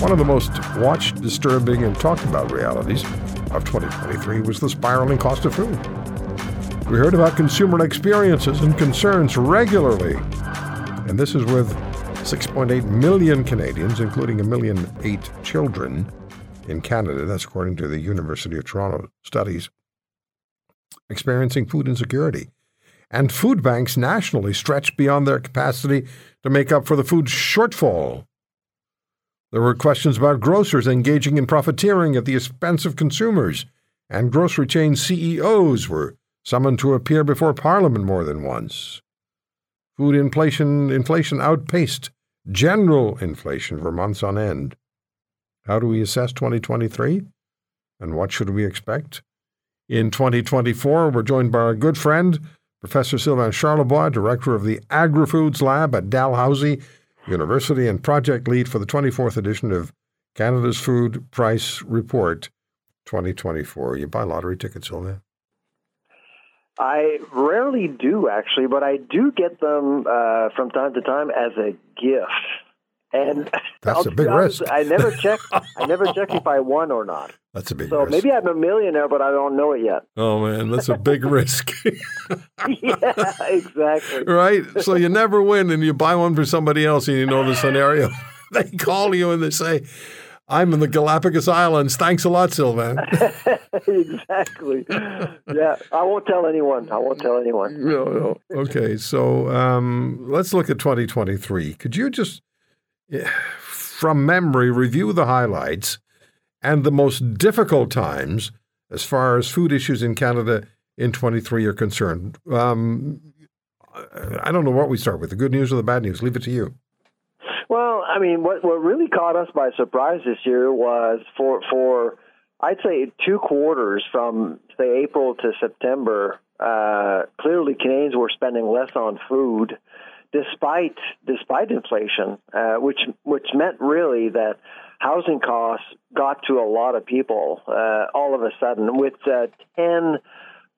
One of the most watched, disturbing, and talked about realities of 2023 was the spiraling cost of food. We heard about consumer experiences and concerns regularly, and this is with 6.8 million Canadians, including a million eight children in Canada. That's according to the University of Toronto studies. Experiencing food insecurity. And food banks nationally stretched beyond their capacity to make up for the food shortfall. There were questions about grocers engaging in profiteering at the expense of consumers, and grocery chain CEOs were summoned to appear before Parliament more than once. Food inflation inflation outpaced general inflation for months on end. How do we assess 2023? And what should we expect? In 2024, we're joined by our good friend, Professor Sylvain Charlebois, director of the Agri-Foods Lab at Dalhousie University and project lead for the 24th edition of Canada's Food Price Report 2024. You buy lottery tickets, Sylvain? I rarely do, actually, but I do get them uh, from time to time as a gift. And that's a big honest, risk. I never check. I never check if I won or not. That's a big risk. so risk. maybe I'm a millionaire, but I don't know it yet. Oh, man, that's a big risk. yeah, exactly. right? So you never win and you buy one for somebody else and you know the scenario. they call you and they say, I'm in the Galapagos Islands. Thanks a lot, Sylvain." exactly. Yeah, I won't tell anyone. I won't tell anyone. No, no. Okay, so um, let's look at 2023. Could you just, from memory, review the highlights and the most difficult times as far as food issues in Canada in 23 are concerned? Um, I don't know what we start with, the good news or the bad news. Leave it to you. Well, I mean, what what really caught us by surprise this year was for for I'd say two quarters from say April to September. Uh, clearly, Canadians were spending less on food, despite despite inflation, uh, which which meant really that housing costs got to a lot of people uh, all of a sudden with uh, ten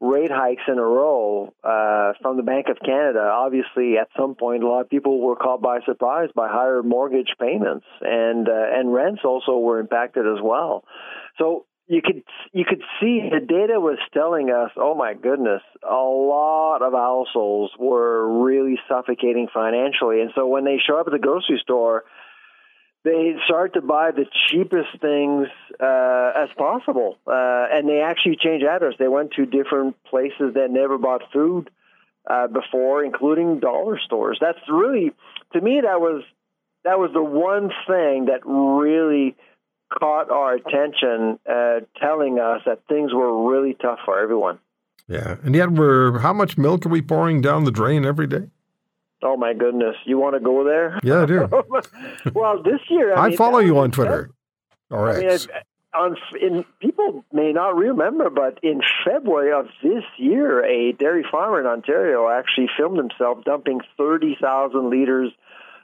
rate hikes in a row uh, from the Bank of Canada. Obviously, at some point, a lot of people were caught by surprise by higher mortgage payments, and uh, and rents also were impacted as well. So you could you could see the data was telling us, oh my goodness, a lot of households were really suffocating financially, and so when they show up at the grocery store they start to buy the cheapest things uh, as possible, uh, and they actually change address. They went to different places that never bought food uh, before, including dollar stores. That's really, to me, that was that was the one thing that really caught our attention, uh, telling us that things were really tough for everyone. Yeah, and yet we're how much milk are we pouring down the drain every day? Oh my goodness! You want to go there? Yeah, I do. well, this year I, mean, follow you on Twitter. All right. I mean, on in people may not remember, but in February of this year, a dairy farmer in Ontario actually filmed himself dumping thirty thousand liters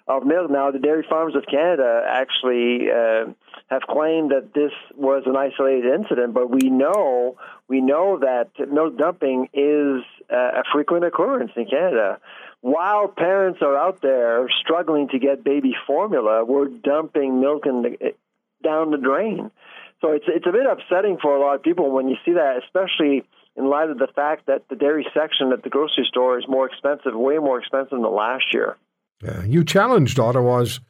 of milk. Now, the Dairy Farmers of Canada actually uh, have claimed that this was an isolated incident, but we know we know that milk dumping is uh, a frequent occurrence in Canada. While parents are out there struggling to get baby formula, we're dumping milk the, down the drain. So it's it's a bit upsetting for a lot of people when you see that, especially in light of the fact that the dairy section at the grocery store is more expensive, way more expensive than last year. You challenged Ottawa's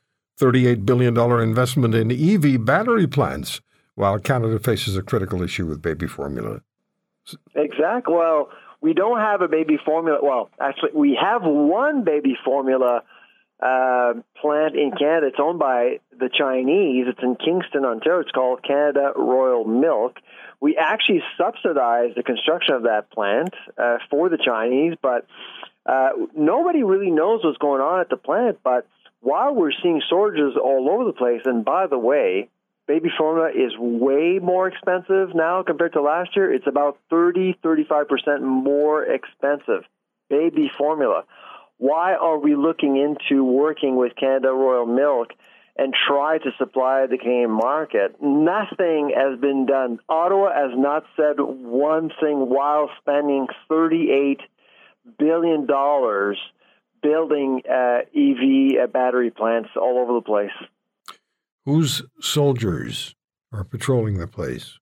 $38 billion investment in EV battery plants while Canada faces a critical issue with baby formula. Exactly. Well, we don't have a baby formula. Well, actually, we have one baby formula uh, plant in Canada. It's owned by the Chinese. It's in Kingston, Ontario. It's called Canada Royal Milk. We actually subsidize the construction of that plant uh, for the Chinese, but uh, nobody really knows what's going on at the plant. But while we're seeing shortages all over the place, and by the way, baby formula is way more expensive now compared to last year. It's about 30, 35% more expensive. Baby formula. Why are we looking into working with Canada Royal Milk and try to supply the Canadian market? Nothing has been done. Ottawa has not said one thing while spending $38 billion dollars building uh, EV uh, battery plants all over the place. Whose soldiers are patrolling the place?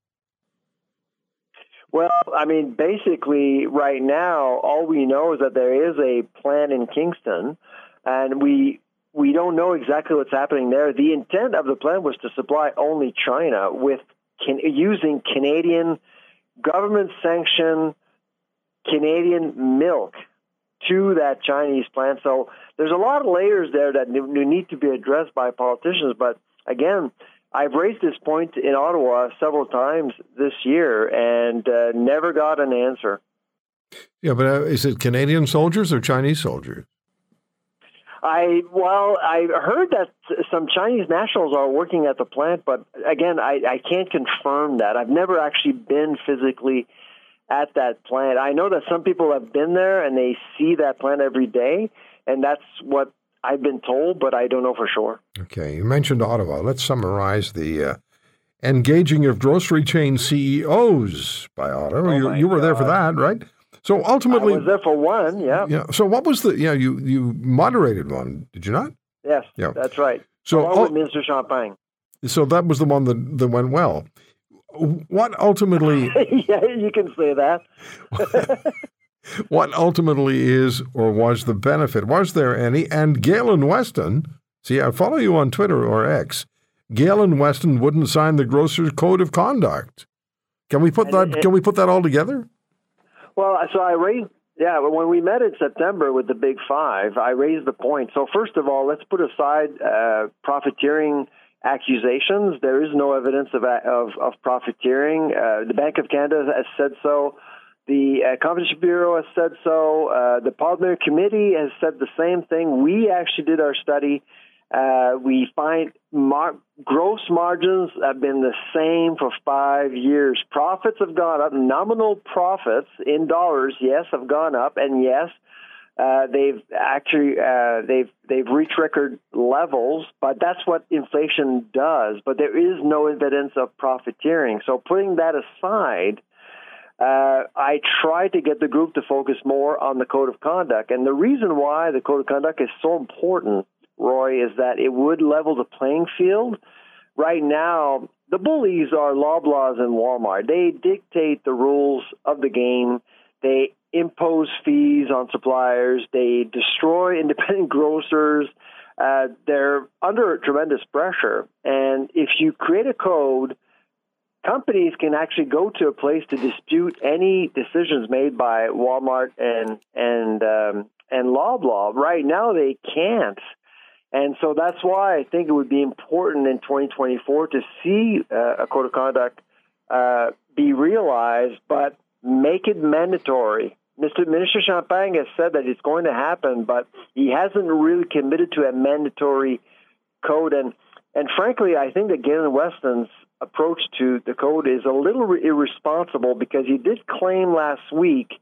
Well, I mean, basically, right now, all we know is that there is a plan in Kingston, and we we don't know exactly what's happening there. The intent of the plan was to supply only China with can, using Canadian government sanctioned Canadian milk to that Chinese plant. So there's a lot of layers there that need to be addressed by politicians. But again, I've raised this point in Ottawa several times this year and uh, never got an answer. Yeah, but uh, is it Canadian soldiers or Chinese soldiers? I well, I heard that some Chinese nationals are working at the plant, but again, I, I can't confirm that. I've never actually been physically at that plant. I know that some people have been there and they see that plant every day, and that's what I've been told, but I don't know for sure. Okay, you mentioned Ottawa. Let's summarize the uh, engaging of grocery chain CEOs by Ottawa. Oh you, you, were God. there for that, right? So ultimately, I was there for one. Yeah. Yeah. So what was the? Yeah, you you moderated one, did you not? Yes. Yeah. That's right. So Along with Minister Champagne. So that was the one that that went well. What ultimately? yeah, you can say that. what ultimately is or was the benefit? Was there any? And Galen Weston, see, I follow you on Twitter or X. Galen Weston wouldn't sign the Grocers Code of Conduct. Can we put that? can we put that all together? Well, so I raised. Yeah, when we met in September with the Big Five, I raised the point. So first of all, let's put aside uh, profiteering accusations. There is no evidence of of, of profiteering. Uh, the Bank of Canada has said so. The uh, Competition Bureau has said so. Uh, the Parliamentary Committee has said the same thing. We actually did our study. Uh, we find mar- gross margins have been the same for five years. Profits have gone up. Nominal profits in dollars, yes, have gone up, and yes, uh, they've actually uh, they've they've reached record levels, but that's what inflation does. But there is no evidence of profiteering. So putting that aside, uh, I try to get the group to focus more on the code of conduct, and the reason why the code of conduct is so important, Roy, is that it would level the playing field. Right now, the bullies are Loblaws and Walmart. They dictate the rules of the game. They impose fees on suppliers. They destroy independent grocers. Uh, they're under tremendous pressure. And if you create a code, companies can actually go to a place to dispute any decisions made by Walmart and and um, and Loblaw. Right now, they can't. And so that's why I think it would be important in 2024 to see uh, a code of conduct uh, be realized, but make it mandatory Mr. Minister Champagne has said that it's going to happen, but he hasn't really committed to a mandatory code. And and frankly, I think that Galen Weston's approach to the code is a little irresponsible because he did claim last week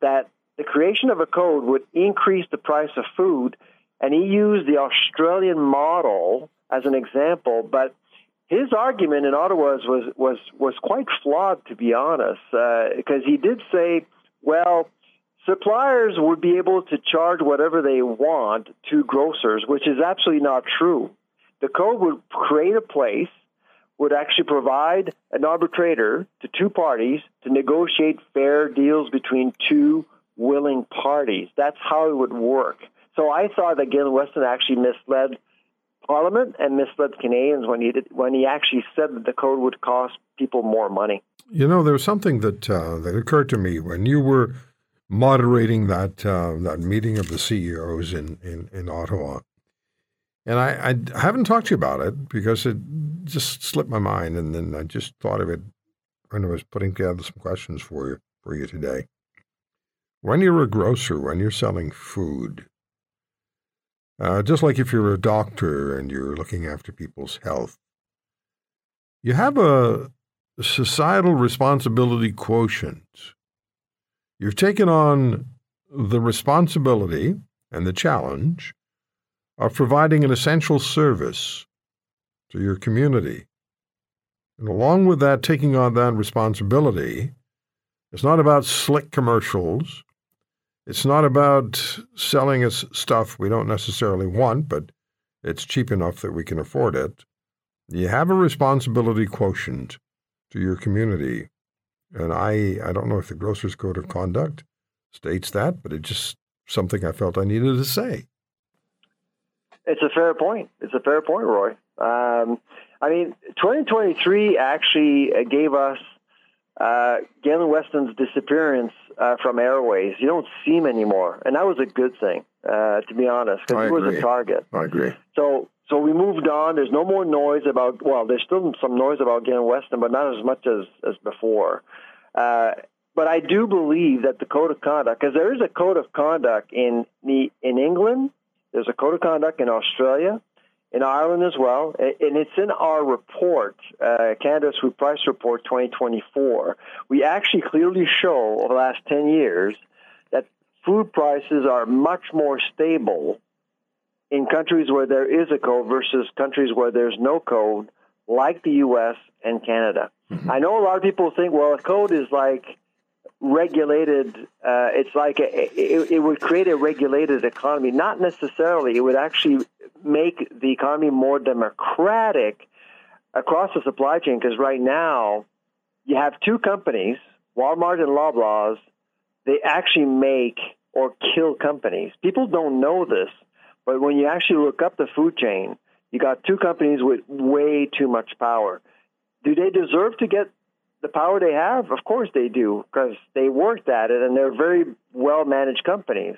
that the creation of a code would increase the price of food, and he used the Australian model as an example, but his argument in Ottawa was was was quite flawed, to be honest, because uh, he did say, well, suppliers would be able to charge whatever they want to grocers, which is absolutely not true. The code would create a place, would actually provide an arbitrator to two parties to negotiate fair deals between two willing parties. That's how it would work. So I thought that Galen Weston actually misled Parliament and misled Canadians when he did when he actually said that the code would cost people more money. You know, there was something that uh, that occurred to me when you were moderating that uh, that meeting of the CEOs in, in, in Ottawa. And I, I haven't talked to you about it because it just slipped my mind, and then I just thought of it when I was putting together some questions for you for you today. When you're a grocer, when you're selling food, uh, just like if you're a doctor and you're looking after people's health, you have a societal responsibility quotient. You've taken on the responsibility and the challenge of providing an essential service to your community. And along with that, taking on that responsibility, it's not about slick commercials. It's not about selling us stuff we don't necessarily want, but it's cheap enough that we can afford it. You have a responsibility quotient to your community. And I, I don't know if the Grocers Code of Conduct states that, but it's just something I felt I needed to say. It's a fair point. It's a fair point, Roy. Um, I mean, 2023 actually gave us uh, Galen Weston's disappearance uh, from airways. You don't see him anymore, and that was a good thing, uh, to be honest, because he was a target. I agree. So, so we moved on. There's no more noise about. Well, there's still some noise about Galen Weston, but not as much as as before. Uh, but I do believe that the code of conduct, because there is a code of conduct in the in England, there's a code of conduct in Australia, in Ireland as well, and it's in our report, uh, Canada's Food Price Report 2024. We actually clearly show over the last 10 years that food prices are much more stable in countries where there is a code versus countries where there's no code, like the U.S. and Canada. Mm-hmm. I know a lot of people think, well, a code is like regulated. Uh, it's like a, it, it, would create a regulated economy. Not necessarily. It would actually make the economy more democratic across the supply chain. Because right now, you have two companies, Walmart and Loblaws. They actually make or kill companies. People don't know this, but when you actually look up the food chain, you got two companies with way too much power. Do they deserve to get the power they have? Of course they do, because they worked at it and they're very well managed companies.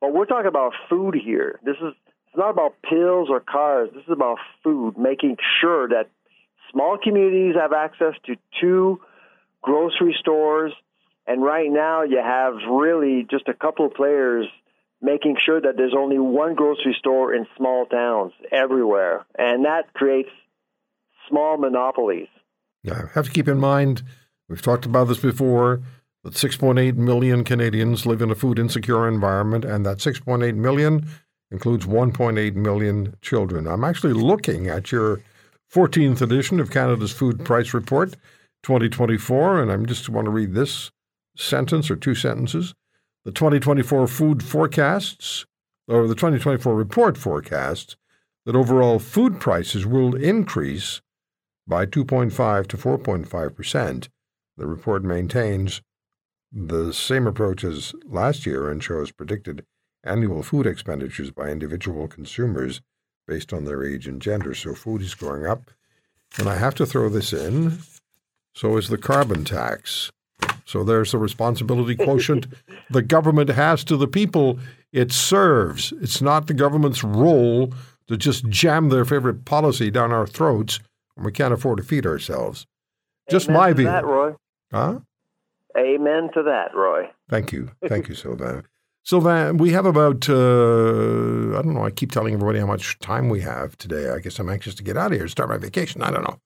But we're talking about food here. This is it's not about pills or cars. This is about food, making sure that small communities have access to two grocery stores. And right now, you have really just a couple of players making sure that there's only one grocery store in small towns everywhere. And that creates small monopolies. Yeah, have to keep in mind, we've talked about this before, that 6.8 million Canadians live in a food insecure environment, and that 6.8 million includes 1.8 million children. I'm actually looking at your 14th edition of Canada's Food Price Report 2024, and I just want to read this sentence or two sentences. The 2024 food forecasts, or the 2024 report forecasts, that overall food prices will increase by 2.5 to 4.5 percent. The report maintains the same approach as last year and shows predicted annual food expenditures by individual consumers based on their age and gender. So food is going up. And I have to throw this in. So is the carbon tax. So there's the responsibility quotient the government has to the people it serves. It's not the government's role to just jam their favorite policy down our throats when we can't afford to feed ourselves. Just Amen my view. That, Roy. Huh? Amen to that, Roy. Thank you. Thank you, Sylvain. Sylvain, we have about, uh, I don't know, I keep telling everybody how much time we have today. I guess I'm anxious to get out of here and start my vacation. I don't know.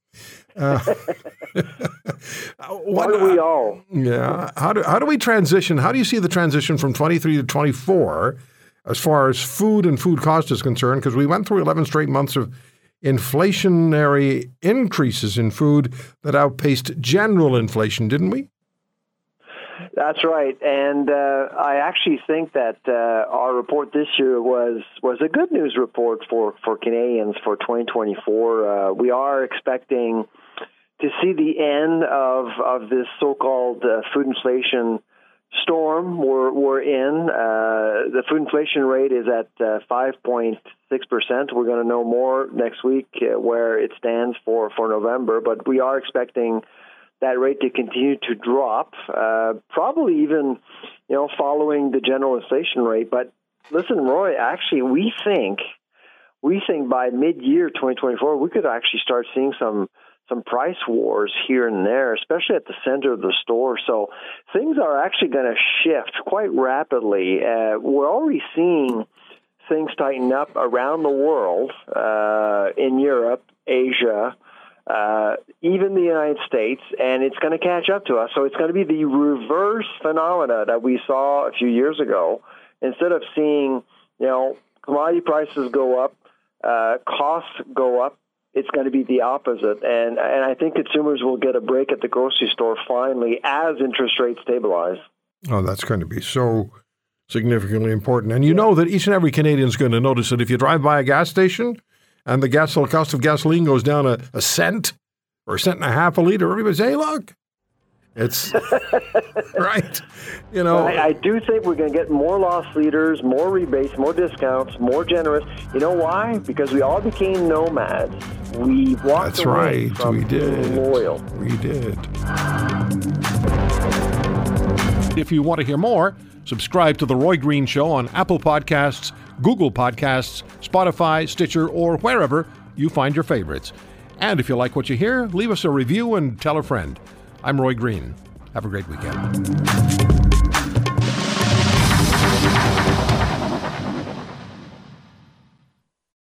Uh, what do we all? Yeah. How do, how do we transition? How do you see the transition from 23 to 24 as far as food and food cost is concerned? Because we went through 11 straight months of inflationary increases in food that outpaced general inflation, didn't we? That's right, and uh, I actually think that uh, our report this year was was a good news report for for Canadians for 2024. Uh, we are expecting to see the end of of this so-called uh, food inflation storm we're, we're in. Uh, the food inflation rate is at 5.6%. Uh, we're going to know more next week where it stands for, for November, but we are expecting that rate to continue to drop, uh, probably even, you know, following the general inflation rate. But listen, Roy, actually, we think we think by mid-year 2024 we could actually start seeing some some price wars here and there, especially at the center of the store. So things are actually going to shift quite rapidly. Uh, we're already seeing things tighten up around the world, uh, in Europe, Asia, uh, even the United States, and it's going to catch up to us. So it's going to be the reverse phenomena that we saw a few years ago. Instead of seeing, you know, commodity prices go up, uh, costs go up, it's going to be the opposite. And and I think consumers will get a break at the grocery store finally as interest rates stabilize. Oh, that's going to be so significantly important. And you know that each and every Canadian is going to notice that if you drive by a gas station and the gas the cost of gasoline goes down a, a cent or a cent and a half a liter, everybody say, hey, look, it's right. You know, I, I, do think we're going to get more loss leaders, more rebates, more discounts, more generous. You know why? Because we all became nomads. We walked That's away right. from we did. loyal. We did. If you want to hear more, subscribe to The Roy Green Show on Apple Podcasts, Google Podcasts, Spotify, Stitcher, or wherever you find your favorites. And if you like what you hear, leave us a review and tell a friend. I'm Roy Green. Have a great weekend.